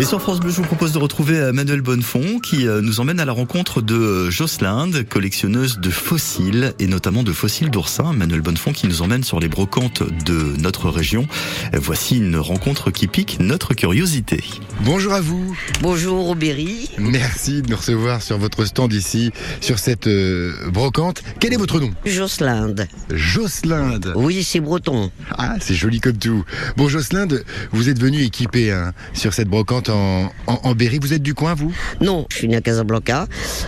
Et sur France Bleu, je vous propose de retrouver euh, Manuel Bonnefond qui euh, nous emmène à la rencontre de euh, Jocelinde, collectionneuse de fossiles et notamment de fossiles d'oursins. Manuel Bonnefond qui nous emmène sur les brocantes de notre région. Voici une rencontre qui pique notre curiosité. Bonjour à vous. Bonjour Aubéry. Merci de nous recevoir sur votre stand ici, sur cette brocante. Quel est votre nom? Jocelinde. Jocelinde. Oui, c'est breton. Ah, c'est joli comme tout. Bon, Jocelinde, vous êtes venu équiper hein, sur cette brocante en, en, Berry. Vous êtes du coin, vous? Non, je suis né à Casablanca,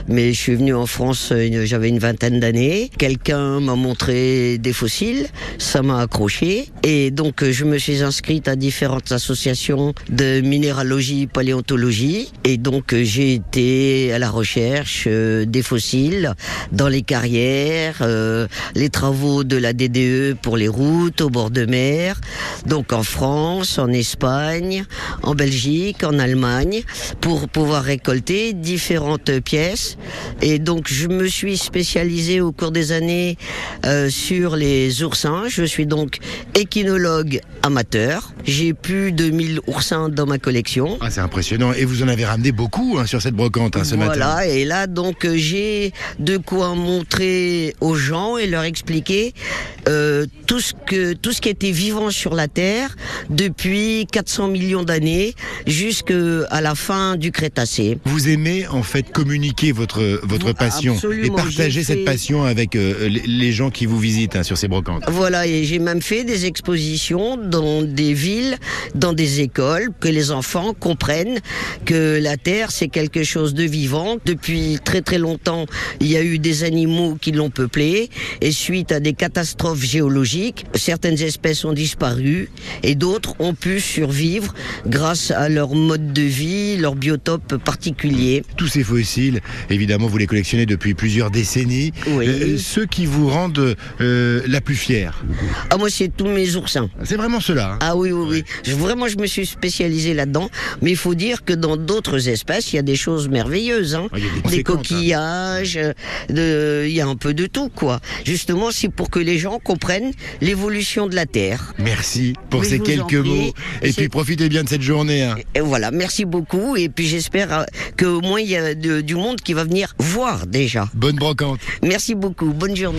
mais je suis venu en France, euh, j'avais une vingtaine d'années. Quelqu'un m'a montré des fossiles, ça m'a accroché. Et donc, euh, je me suis inscrite à différentes associations de minéralogie, paléontologie. Et donc, euh, j'ai été à la recherche des fossiles dans les carrières, les travaux de la DDE pour les routes au bord de mer. Donc, en France, en Espagne, en Belgique, en Allemagne pour pouvoir récolter différentes pièces. Et donc je me suis spécialisé au cours des années euh, sur les oursins. Je suis donc équinologue amateur. J'ai plus de 1000 oursins dans ma collection. Ah, c'est impressionnant. Et vous en avez ramené beaucoup hein, sur cette brocante hein, ce matin. Voilà. Et là donc euh, j'ai de quoi montrer aux gens et leur expliquer euh, tout ce que tout ce qui était vivant sur la Terre depuis 400 millions d'années jusqu'à la fin du Crétacé. Vous aimez en fait communiquer votre votre passion et partager cette passion avec euh, les gens qui vous visitent hein, sur ces brocantes. Voilà, et j'ai même fait des expositions dans des villes, dans des écoles, que les enfants comprennent que la Terre c'est quelque chose de vivant. Depuis très très longtemps, il y a eu des animaux qui l'ont peuplé et suite à des catastrophes géologiques, certaines espèces ont disparu et d'autres ont pu survivre grâce à leur mode de vie, leur biotope particulier. Tous ces fossiles, évidemment, vous les collectionnez depuis plusieurs décennies. Oui. Euh, ceux qui vous rendent euh, la plus fière Ah, moi, c'est tous mes oursins. C'est vraiment cela. Hein ah oui, oui, oui. vraiment, je me suis spécialisé là-dedans. Mais il faut dire que dans d'autres espèces, il y a des choses merveilleuses. Hein. Des, des, hein. coquillages, de... il y a un peu de tout, quoi. Justement, c'est pour que les gens comprennent l'évolution de la Terre. Merci pour ces quelques mots. Et puis profitez bien de cette journée. Hein. Et voilà, merci beaucoup. Et puis j'espère euh, qu'au moins il y a du monde qui va venir voir déjà. Bonne brocante. Merci beaucoup. Bonne journée.